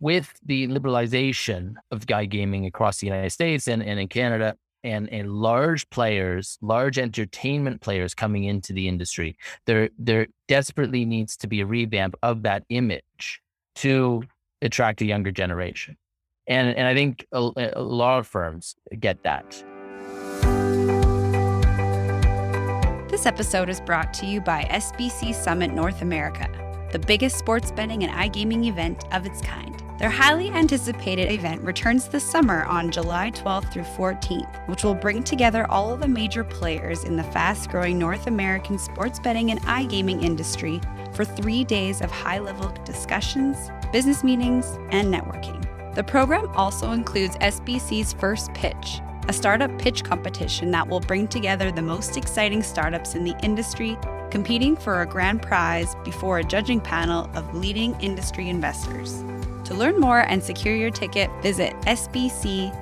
with the liberalization of iGaming across the United States and, and in Canada, and, and large players, large entertainment players coming into the industry, there there desperately needs to be a revamp of that image to attract a younger generation. And and I think a, a lot of firms get that. This episode is brought to you by SBC Summit North America, the biggest sports betting and iGaming event of its kind. Their highly anticipated event returns this summer on July 12th through 14th, which will bring together all of the major players in the fast growing North American sports betting and iGaming industry for three days of high level discussions, business meetings, and networking. The program also includes SBC's First Pitch, a startup pitch competition that will bring together the most exciting startups in the industry competing for a grand prize before a judging panel of leading industry investors. To learn more and secure your ticket, visit sbcevents.com.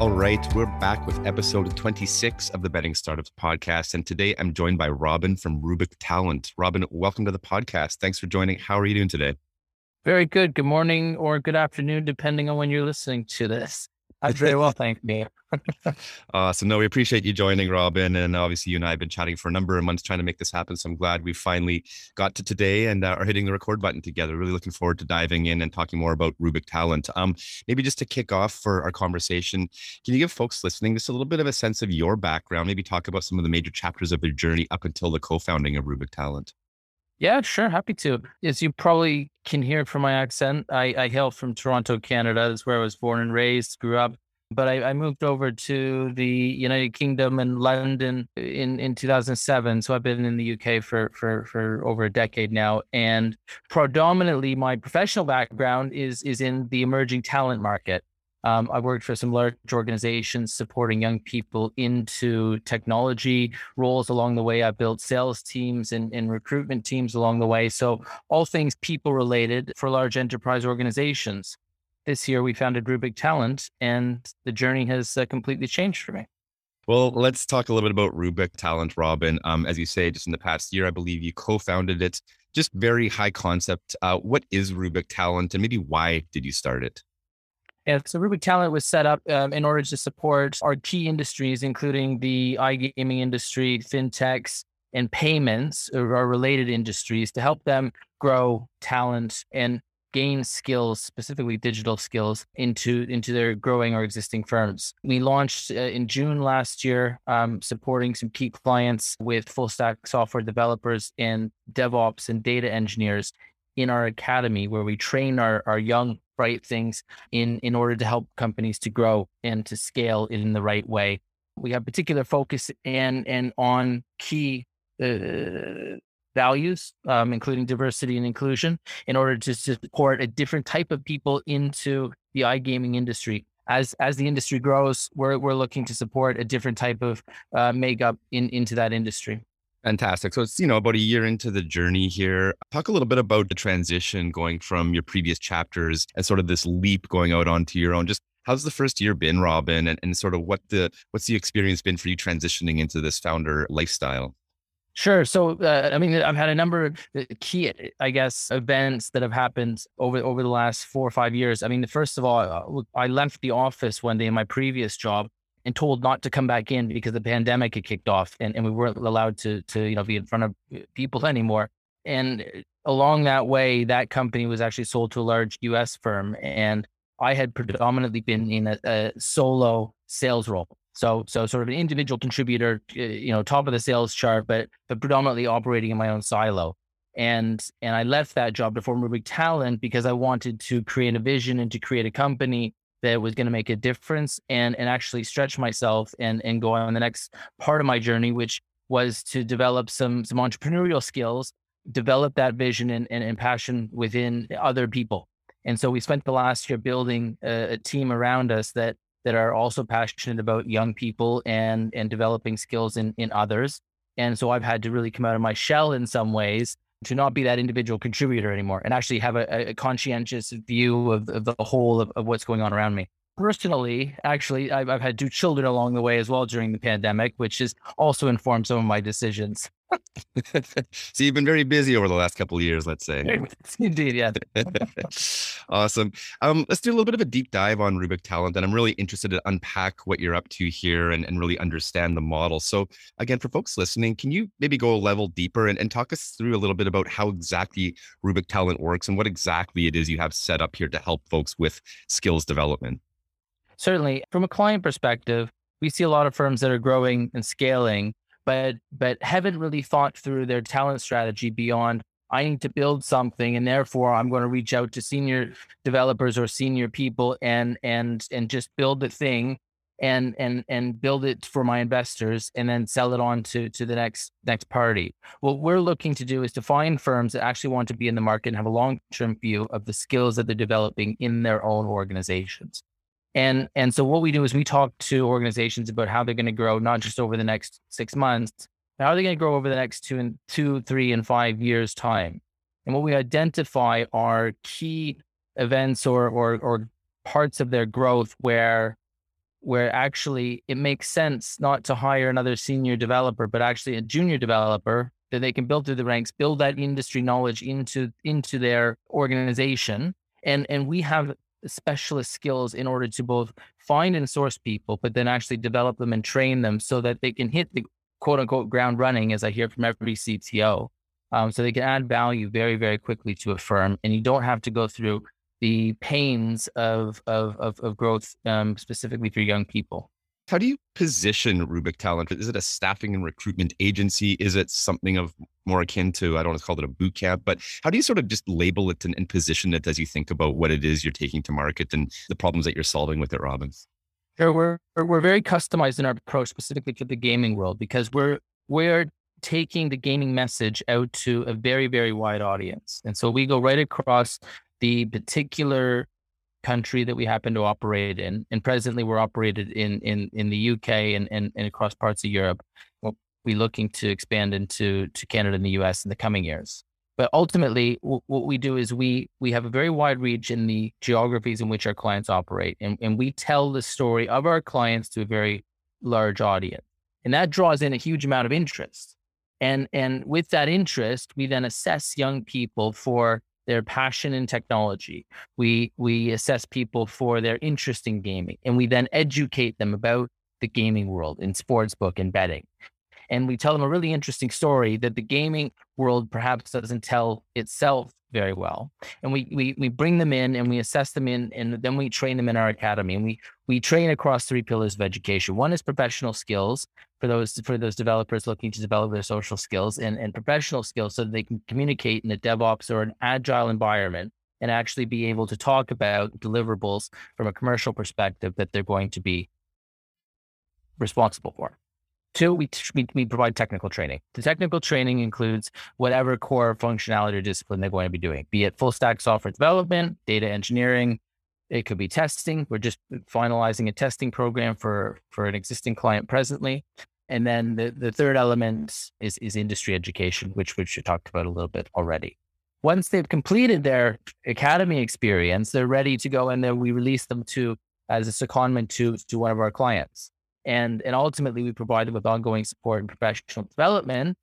All right, we're back with episode 26 of the Betting Startups podcast. And today I'm joined by Robin from Rubik Talent. Robin, welcome to the podcast. Thanks for joining. How are you doing today? Very good. Good morning or good afternoon, depending on when you're listening to this. I'm very well, thank you. awesome. No, we appreciate you joining, Robin. And obviously, you and I have been chatting for a number of months trying to make this happen. So I'm glad we finally got to today and uh, are hitting the record button together. Really looking forward to diving in and talking more about Rubik Talent. Um, maybe just to kick off for our conversation, can you give folks listening just a little bit of a sense of your background? Maybe talk about some of the major chapters of your journey up until the co-founding of Rubik Talent. Yeah, sure. Happy to. As you probably can hear from my accent, I, I hail from Toronto, Canada. That's where I was born and raised, grew up. But I, I, moved over to the United Kingdom and London in, in 2007. So I've been in the UK for, for, for over a decade now. And predominantly my professional background is, is in the emerging talent market. Um, I worked for some large organizations supporting young people into technology roles along the way. I built sales teams and, and recruitment teams along the way. So, all things people related for large enterprise organizations. This year, we founded Rubik Talent, and the journey has uh, completely changed for me. Well, let's talk a little bit about Rubik Talent, Robin. Um, as you say, just in the past year, I believe you co founded it. Just very high concept. Uh, what is Rubik Talent, and maybe why did you start it? Yeah, so Rubik Talent was set up um, in order to support our key industries, including the iGaming industry, fintechs, and payments, or our related industries, to help them grow talent and gain skills, specifically digital skills, into into their growing or existing firms. We launched uh, in June last year, um, supporting some key clients with full stack software developers and DevOps and data engineers in our academy, where we train our our young right things in in order to help companies to grow and to scale in the right way. We have particular focus and and on key uh, values, um, including diversity and inclusion, in order to support a different type of people into the iGaming industry. As as the industry grows, we're we're looking to support a different type of uh, makeup in into that industry. Fantastic. So it's, you know, about a year into the journey here. Talk a little bit about the transition going from your previous chapters and sort of this leap going out onto your own. Just how's the first year been, Robin? And, and sort of what the what's the experience been for you transitioning into this founder lifestyle? Sure. So, uh, I mean, I've had a number of uh, key, I guess, events that have happened over over the last four or five years. I mean, first of all, uh, I left the office one day in my previous job and told not to come back in because the pandemic had kicked off and, and we weren't allowed to to you know be in front of uh, people anymore. And uh, along that way, that company was actually sold to a large U.S. firm, and I had predominantly been in a, a solo sales role. So, so sort of an individual contributor, uh, you know, top of the sales chart, but but predominantly operating in my own silo. And and I left that job to form Rubik Talent because I wanted to create a vision and to create a company that was going to make a difference and and actually stretch myself and and go on the next part of my journey, which was to develop some some entrepreneurial skills, develop that vision and, and, and passion within other people. And so we spent the last year building a, a team around us that that are also passionate about young people and and developing skills in in others. And so I've had to really come out of my shell in some ways to not be that individual contributor anymore and actually have a, a conscientious view of, of, the whole of, of, what's going on around me. Personally, actually, I've, I've had two children along the way as well during the pandemic, which has also informed some of my decisions. so you've been very busy over the last couple of years, let's say. Indeed, yeah. awesome. Um, let's do a little bit of a deep dive on Rubik Talent, and I'm really interested to unpack what you're up to here and, and really understand the model. So, again, for folks listening, can you maybe go a level deeper and, and talk us through a little bit about how exactly Rubik Talent works and what exactly it is you have set up here to help folks with skills development? Certainly, from a client perspective, we see a lot of firms that are growing and scaling but but haven't really thought through their talent strategy beyond I need to build something and therefore I'm going to reach out to senior developers or senior people and and and just build the thing and and and build it for my investors and then sell it on to to the next next party. What we're looking to do is to find firms that actually want to be in the market and have a long-term view of the skills that they're developing in their own organizations. And and so what we do is we talk to organizations about how they're going to grow, not just over the next six months, how are they going to grow over the next two and two, three, and five years time. And what we identify are key events or or or parts of their growth where where actually it makes sense not to hire another senior developer, but actually a junior developer that they can build through the ranks, build that industry knowledge into into their organization. And and we have specialist skills in order to both find and source people, but then actually develop them and train them so that they can hit the quote unquote ground running, as I hear from every CTO. Um, so they can add value very, very quickly to a firm, and you don't have to go through the pains of of of, of growth, um, specifically for young people. How do you position Rubik Talent? Is it a staffing and recruitment agency? Is it something of more akin to, I don't want to call it a boot camp, but how do you sort of just label it and, and position it as you think about what it is you're taking to market and the problems that you're solving with it, Robin? Sure, we're we're very customized in our approach specifically to the gaming world because we're we're taking the gaming message out to a very very wide audience, and so we go right across the particular country that we happen to operate in. And presently, we're operated in in in the UK and and, and across parts of Europe. We'll be looking to expand into to Canada and the US in the coming years. But ultimately, w- what we do is we we have a very wide reach in the geographies in which our clients operate, and, and we tell the story of our clients to a very large audience, and that draws in a huge amount of interest. And and with that interest, we then assess young people for their passion in technology. We we assess people for their interest in gaming, and we then educate them about the gaming world in sportsbook and betting. And we tell them a really interesting story that the gaming world perhaps doesn't tell itself very well. And we we we bring them in and we assess them in, and then we train them in our academy. And we we train across three pillars of education. One is professional skills for those for those developers looking to develop their social skills and, and professional skills so that they can communicate in a DevOps or an agile environment and actually be able to talk about deliverables from a commercial perspective that they're going to be responsible for. Two, we, we, we provide technical training. The technical training includes whatever core functionality or discipline they're going to be doing, be it full stack software development, data engineering. It could be testing. We're just uh, finalizing a testing program for, for an existing client presently. And then the, the third element is, is industry education, which, which you talked about a little bit already. Once they've completed their academy experience, they're ready to go and then we release them to as a secondment to, to one of our clients and and ultimately we provide them with ongoing support and professional development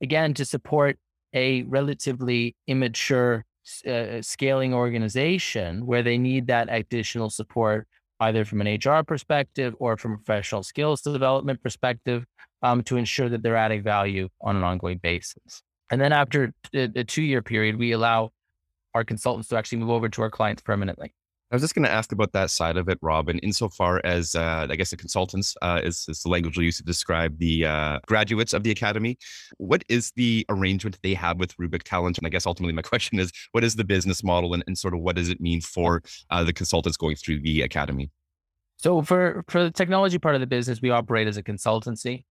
again to support a relatively immature uh, scaling organization where they need that additional support either from an hr perspective or from a professional skills development perspective um, to ensure that they're adding value on an ongoing basis. And then after a, a two year period we allow our consultants to actually move over to our clients permanently was just going to ask about that side of it, Robin, insofar as uh, I guess the consultants uh, is, is, the language we use to describe the uh, graduates of the academy. What is the arrangement they have with Rubik Talent? And I guess ultimately my question is, what is the business model and, and sort of what does it mean for uh, the consultants going through the academy? So for for the technology part of the business, we operate as a consultancy,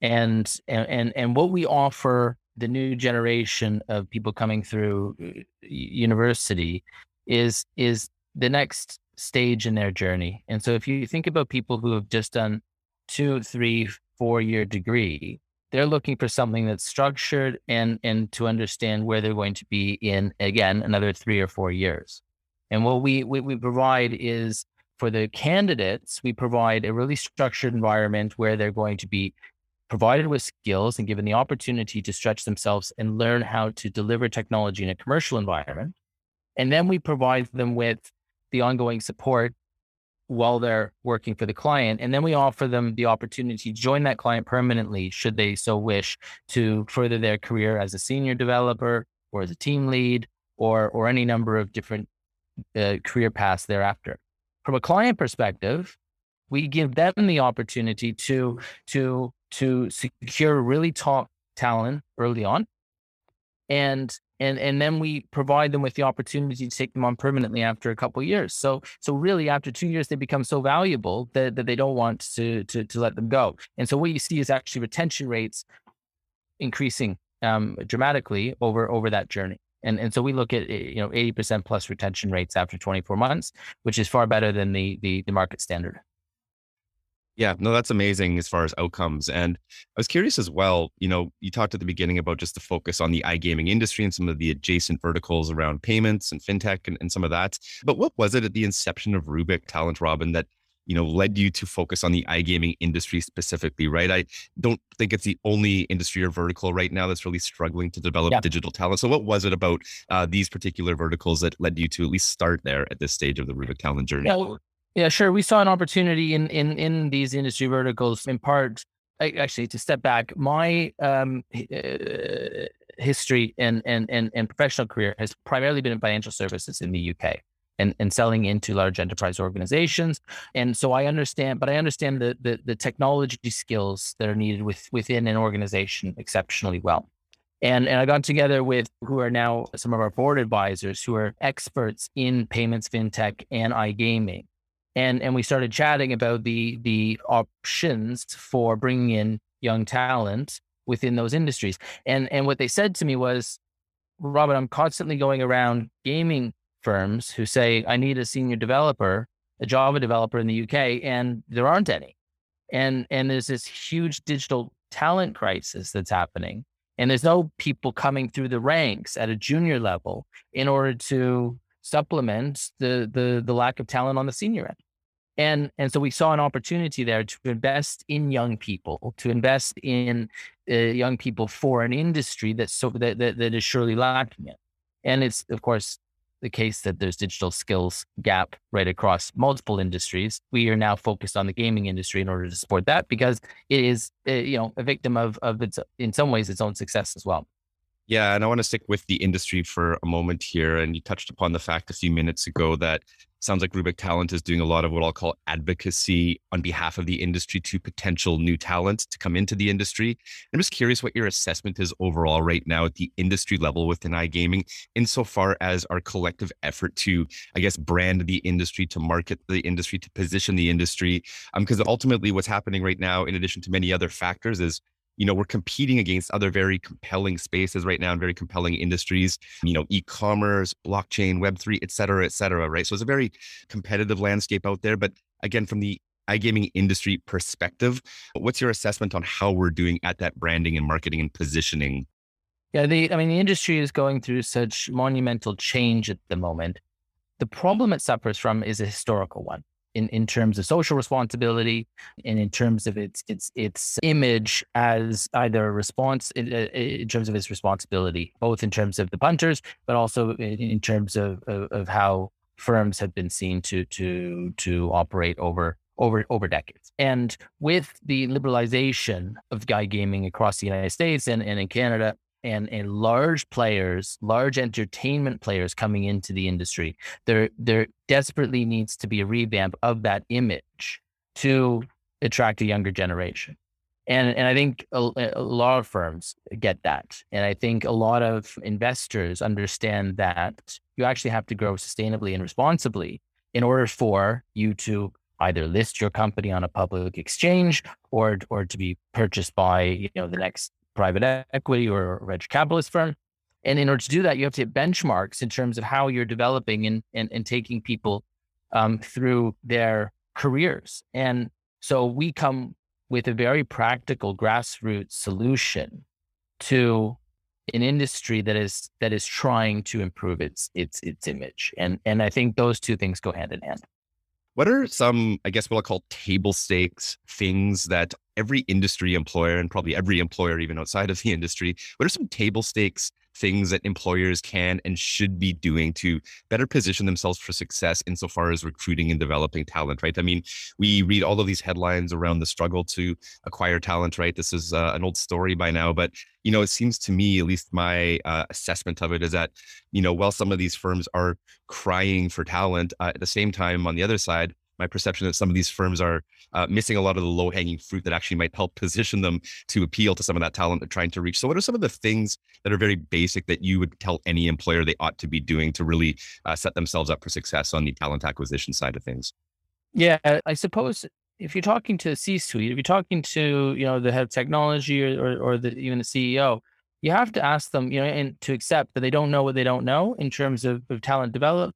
and and and what we offer the new generation of people coming through uh, university is is the next stage in their journey. And so if you think about people who have just done two, three, four year degree, they're looking for something that's structured and and to understand where they're going to be in again another three or four years. And what we we, we provide is for the candidates, we provide a really structured environment where they're going to be provided with skills and given the opportunity to stretch themselves and learn how to deliver technology in a commercial environment. And then we provide them with the ongoing support while they're working for the client. And then we offer them the opportunity to join that client permanently, should they so wish, to further their career as a senior developer or as a team lead or, or any number of different uh, career paths thereafter. From a client perspective, we give them the opportunity to, to, to secure really top talent early on and and and then we provide them with the opportunity to take them on permanently after a couple years. So so really after two years they become so valuable that, that they don't want to, to to let them go. And so what you see is actually retention rates increasing um, dramatically over over that journey. And and so we look at eh, you know 80% plus retention rates after 24 months, which is far better than the the, the market standard. Yeah, no, that's amazing as far as outcomes. And I was curious as well, you know, you talked at the beginning about just the focus on the iGaming industry and some of the adjacent verticals around payments and fintech and, and some of that. But what was it at the inception of Rubik Talent, Robin, that you know led you to focus on the iGaming industry specifically, right? I don't think it's the only industry or vertical right now that's really struggling to develop yeah. digital talent. So what was it about uh, these particular verticals that led you to at least start there at this stage of the Rubik Talent journey? Yeah, sure. We saw an opportunity in in in these industry verticals. In part, actually, to step back, my um, uh, history and, and and and professional career has primarily been in financial services in the UK. And, and selling into large enterprise organizations. And so I understand, but I understand the, the, the technology skills that are needed with, within an organization exceptionally well. And, and I got together with who are now some of our board advisors who are experts in payments, fintech, and iGaming and and we started chatting about the the options for bringing in young talent within those industries. And and what they said to me was, Robin, I'm constantly going around gaming firms who say I need a senior developer, a Java developer in the UK, and there aren't any. And and there's this huge digital talent crisis that's happening. And there's no people coming through the ranks at a junior level in order to supplement the the the lack of talent on the senior end. And and so we saw an opportunity there to invest in young people, to invest in uh, young people for an industry that's so that, that that is surely lacking it. And it's of course the case that there's digital skills gap right across multiple industries. We are now focused on the gaming industry in order to support that because it is, uh, you know, a victim of of its in some ways its own success as well. Yeah, and I want to stick with the industry for a moment here. And you touched upon the fact a few minutes ago that sounds like Rubik Talent is doing a lot of what I'll call advocacy on behalf of the industry to potential new talent to come into the industry. I'm just curious what your assessment is overall right now at the industry level within iGaming, insofar as our collective effort to, I guess, brand the industry, to market the industry, to position the industry. Because um, ultimately, what's happening right now, in addition to many other factors, is you know, we're competing against other very compelling spaces right now and very compelling industries, you know, e-commerce, blockchain, Web3, et cetera, et cetera, right? So it's a very competitive landscape out there. But again, from the iGaming industry perspective, what's your assessment on how we're doing at that branding and marketing and positioning? Yeah, the I mean, the industry is going through such monumental change at the moment. The problem it suffers from is a historical one in, in terms of social responsibility and in terms of its its its image as either a response in, uh, in terms of its responsibility, both in terms of the punters, but also in, in terms of, of, of how firms have been seen to to to operate over over over decades. And with the liberalization of iGaming across the United States and, and in Canada, and and large players, large entertainment players coming into the industry, there there desperately needs to be a revamp of that image to attract a younger generation. And and I think a, a lot of firms get that, and I think a lot of investors understand that you actually have to grow sustainably and responsibly in order for you to either list your company on a public exchange or or to be purchased by you know the next private equity or venture capitalist firm. And in order to do that, you have to hit benchmarks in terms of how you're developing and, and, and taking people um, through their careers. And so we come with a very practical grassroots solution to an industry that is that is trying to improve its its its image. And and I think those two things go hand in hand. What are some, I guess, what I'll call table stakes things that every industry employer and probably every employer, even outside of the industry, what are some table stakes things that employers can and should be doing to better position themselves for success insofar as recruiting and developing talent, right? I mean, we read all of these headlines around the struggle to acquire talent, right? This is uh, an old story by now, but you know, it seems to me, at least my uh, assessment of it is that, you know, while some of these firms are crying for talent, uh, at the same time, on the other side, my perception that some of these firms are uh, missing a lot of the low hanging fruit that actually might help position them to appeal to some of that talent they're trying to reach. So, what are some of the things that are very basic that you would tell any employer they ought to be doing to really uh, set themselves up for success on the talent acquisition side of things? Yeah, I suppose if you're talking to the C-suite, if you're talking to you know the head of technology or or, or the, even the CEO, you have to ask them, you know, and to accept that they don't know what they don't know in terms of, of talent development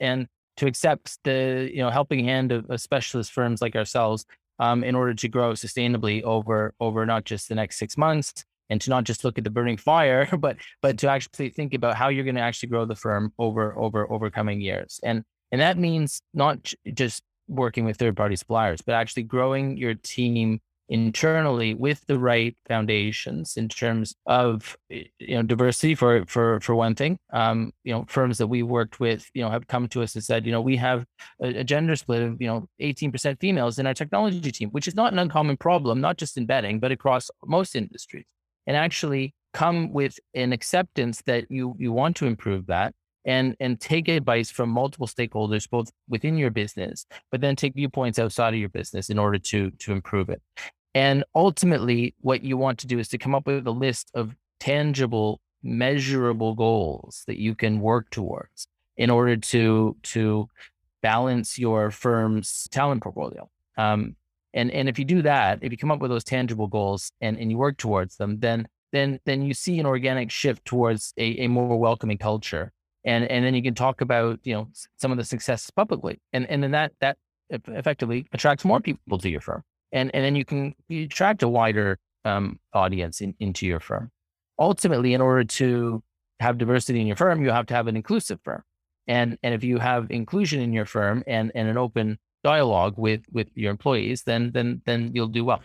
and to accept the you know helping hand of, of specialist firms like ourselves um, in order to grow sustainably over over not just the next six months and to not just look at the burning fire, but but to actually think about how you're going to actually grow the firm over over over coming years. And and that means not just working with third party suppliers, but actually growing your team internally with the right foundations in terms of you know diversity for for for one thing. Um you know firms that we worked with you know have come to us and said you know we have a, a gender split of you know 18% females in our technology team which is not an uncommon problem not just in betting but across most industries and actually come with an acceptance that you you want to improve that and and take advice from multiple stakeholders both within your business but then take viewpoints outside of your business in order to to improve it and ultimately what you want to do is to come up with a list of tangible measurable goals that you can work towards in order to to balance your firm's talent portfolio. Um, and and if you do that if you come up with those tangible goals and and you work towards them then then then you see an organic shift towards a, a more welcoming culture. And and then you can talk about you know some of the successes publicly, and and then that that effectively attracts more people to your firm, and and then you can you attract a wider um, audience in, into your firm. Ultimately, in order to have diversity in your firm, you have to have an inclusive firm, and and if you have inclusion in your firm and and an open dialogue with with your employees, then then then you'll do well.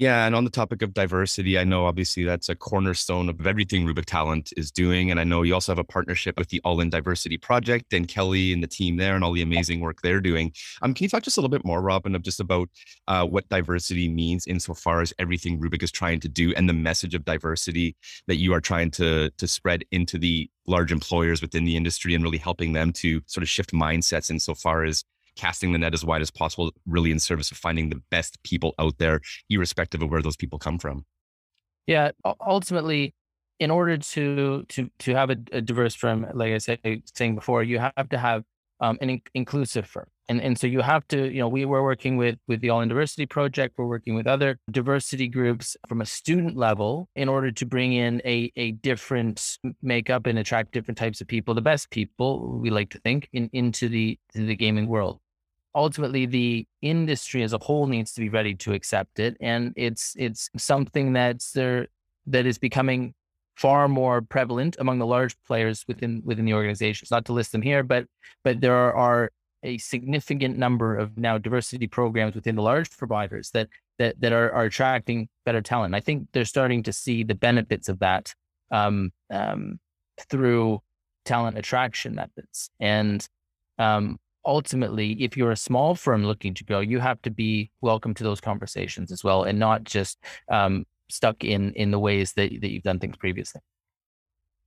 Yeah, and on the topic of diversity, I know obviously that's a cornerstone of everything Rubik Talent is doing. And I know you also have a partnership with the All In Diversity Project and Kelly and the team there and all the amazing work they're doing. Um, can you talk just a little bit more, Robin, of just about uh, what diversity means insofar as everything Rubik is trying to do and the message of diversity that you are trying to to spread into the large employers within the industry and really helping them to sort of shift mindsets insofar as casting the net as wide as possible, really in service of finding the best people out there, irrespective of where those people come from. Yeah, ultimately, in order to to to have a, a diverse firm, like I said saying before, you have to have um, an in- inclusive firm, and and so you have to, you know, we were working with with the All in Diversity Project. We're working with other diversity groups from a student level in order to bring in a a different makeup and attract different types of people, the best people we like to think, in into the to the gaming world ultimately the industry as a whole needs to be ready to accept it and it's it's something that's there that is becoming far more prevalent among the large players within within the organizations not to list them here but but there are a significant number of now diversity programs within the large providers that that that are, are attracting better talent. I think they're starting to see the benefits of that um, um, through talent attraction methods. And um, ultimately, if you're a small firm looking to grow, you have to be welcome to those conversations as well, and not just um, stuck in in the ways that that you've done things previously.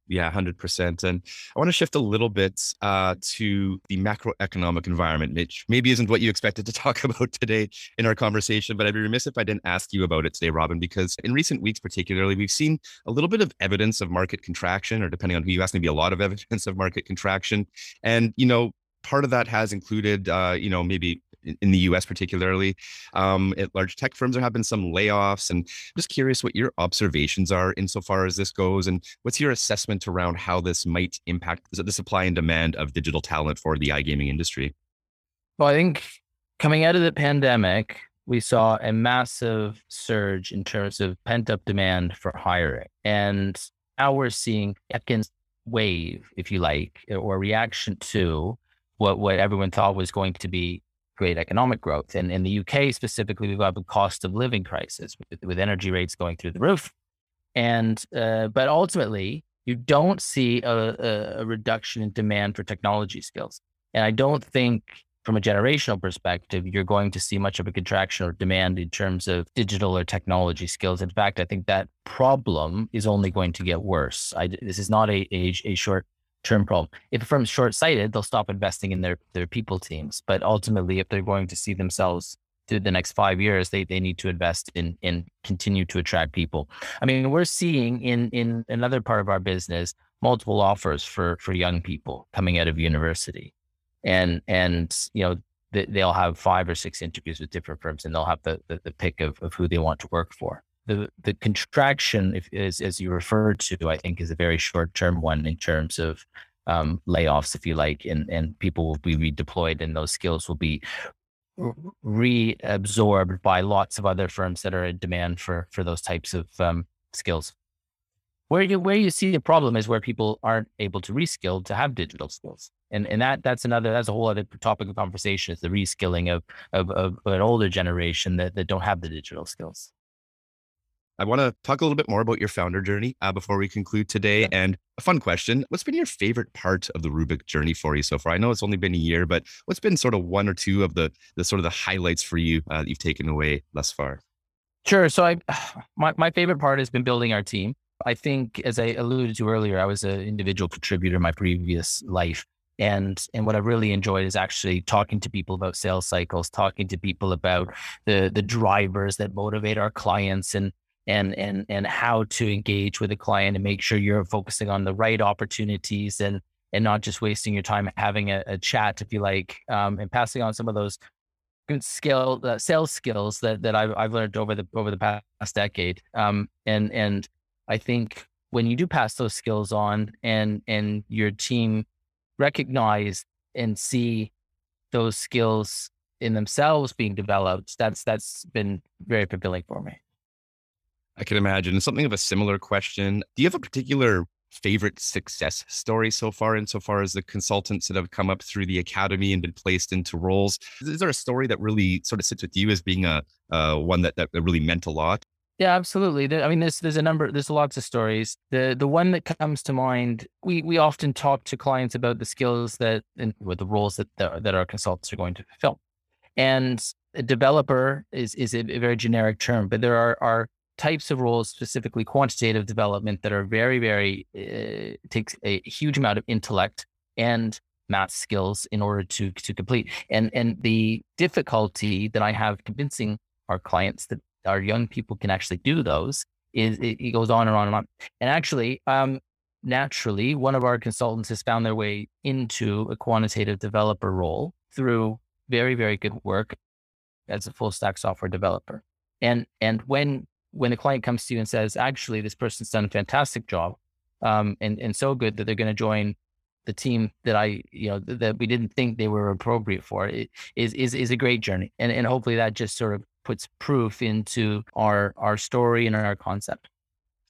Yeah, 100%. And I want to shift a little bit uh, to the macroeconomic environment, which maybe isn't what you expected to talk about today in our conversation, but I'd be remiss if I didn't ask you about it today, Robin, because in recent weeks, particularly, we've seen a little bit of evidence of market contraction, or depending on who you ask, maybe a lot of evidence of market contraction. And, you know, part of that has included, uh, you know, maybe in the US particularly, um, at large tech firms, there have been some layoffs. And I'm just curious what your observations are insofar as this goes, and what's your assessment around how this might impact the supply and demand of digital talent for the iGaming industry? Well, I think coming out of the pandemic, we saw a massive surge in terms of pent up demand for hiring. And now we're seeing second wave, if you like, or reaction to what what everyone thought was going to be great economic growth. And in the UK specifically, we've got the cost of living crisis with, with energy rates going through the roof. And uh, but ultimately, you don't see a, a, a reduction in demand for technology skills. And I don't think from a generational perspective, you're going to see much of a contraction or demand in terms of digital or technology skills. In fact, I think that problem is only going to get worse. I, this is not a, a, a short term problem. If a firm's short sighted, they'll stop investing in their, their people teams. But ultimately, if they're going to see themselves through the next five years, they, they need to invest in in continue to attract people. I mean, we're seeing in in another part of our business multiple offers for for young people coming out of university and and you know they'll have five or six interviews with different firms and they'll have the the, the pick of, of who they want to work for the the contraction if, is as you referred to i think is a very short term one in terms of um, layoffs if you like and and people will be redeployed and those skills will be reabsorbed by lots of other firms that are in demand for for those types of um, skills. Where you where you see the problem is where people aren't able to reskill to have digital skills. And and that that's another that's a whole other topic of conversation is the reskilling of of, of an older generation that, that don't have the digital skills I want to talk a little bit more about your founder journey uh, before we conclude today. And a fun question What's been your favorite part of the Rubik journey for you so far? I know it's only been a year, but what's been sort of one or two of the, the sort of the highlights for you uh, that you've taken away thus far? Sure. So I, my, my favorite part has been building our team. I think, as I alluded to earlier, I was an individual contributor in my previous life. And and what I really enjoyed is actually talking to people about sales cycles, talking to people about the the drivers that motivate our clients and and and and how to engage with a client and make sure you're focusing on the right opportunities and and not just wasting your time having a, a chat if you like um, and passing on some of those good skill uh, sales skills that that I've, I've learned over the over the past decade um, and and I think when you do pass those skills on and and your team recognize and see those skills in themselves being developed, that's that's been very fulfilling for me. I can imagine. Something of a similar question. Do you have a particular favorite success story so far, insofar as the consultants that have come up through the academy and been placed into roles? Is there a story that really sort of sits with you as being a uh, one that, that really meant a lot? Yeah, absolutely. I mean, there's there's a number, there's lots of stories. The the one that comes to mind, we we often talk to clients about the skills that and with the roles that that our consultants are going to fulfill. And a developer is is a, a very generic term, but there are are types of roles, specifically quantitative development, that are very very uh, takes a huge amount of intellect and math skills in order to to complete. And and the difficulty that I have convincing our clients that our young people can actually do those is it, it goes on and on and on. And actually, um, naturally, one of our consultants has found their way into a quantitative developer role through very, very good work as a full stack software developer. And and when when the client comes to you and says, actually, this person's done a fantastic job, um, and and so good that they're going to join the team that I, you know, that we didn't think they were appropriate for, it is is is a great journey, and and hopefully that just sort of puts proof into our our story and our concept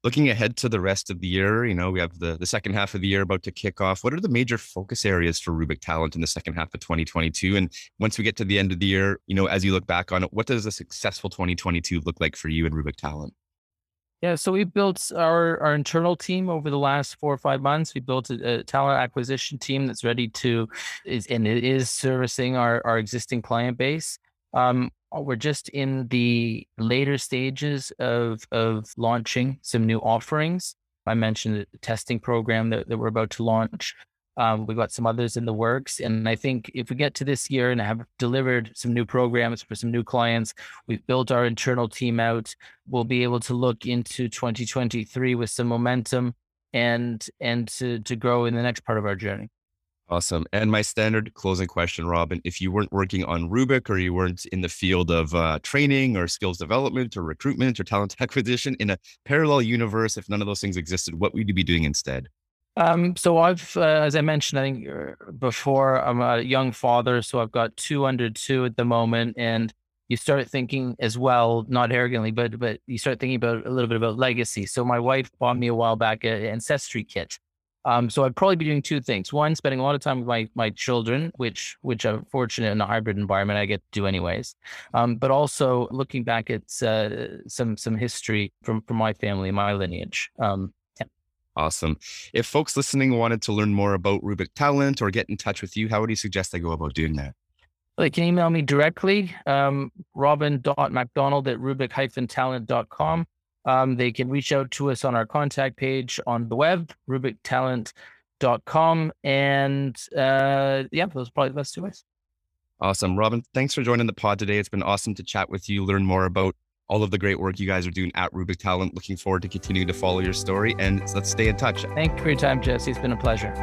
looking ahead to the rest of the year you know we have the, the second half of the year about to kick off what are the major focus areas for rubik talent in the second half of 2022 and once we get to the end of the year you know as you look back on it what does a successful 2022 look like for you and rubik talent yeah, so we built our, our internal team over the last four or five months. We built a, a talent acquisition team that's ready to is and it is servicing our, our existing client base. Um, uh, we're just in the later stages of of launching some new offerings. I mentioned the testing program that, that we're about to launch. Um, we've got some others in the works. And I think if we get to this year and have delivered some new programs for some new clients, we've built our internal team out, we'll be able to look into 2023 with some momentum and and to to grow in the next part of our journey. Awesome. And my standard closing question, Robin, if you weren't working on Rubik or you weren't in the field of uh, training or skills development or recruitment or talent acquisition in a parallel universe, if none of those things existed, what would you be doing instead? Um, so I've, uh, as I mentioned, I think uh, before, I'm a young father, so I've got two under two at the moment, and you start thinking as well, not arrogantly, but but you start thinking about a little bit about legacy. So my wife bought me a while back an ancestry kit, Um, so I'd probably be doing two things. One, spending a lot of time with my my children, which which I'm fortunate in a hybrid environment I get to do anyways. Um, but also looking back at uh, some some history from from my family, my lineage. Um, yeah. Awesome. If folks listening wanted to learn more about Rubik Talent or get in touch with you, how would you suggest they go about doing that? They can email me directly, um, robin.macdonald at rubik-talent.com. Um, they can reach out to us on our contact page on the web, rubiktalent.com. And uh, yeah, those are probably the best two ways. Awesome. Robin, thanks for joining the pod today. It's been awesome to chat with you, learn more about all of the great work you guys are doing at Rubik Talent. Looking forward to continuing to follow your story and let's stay in touch. Thank you for your time, Jesse. It's been a pleasure.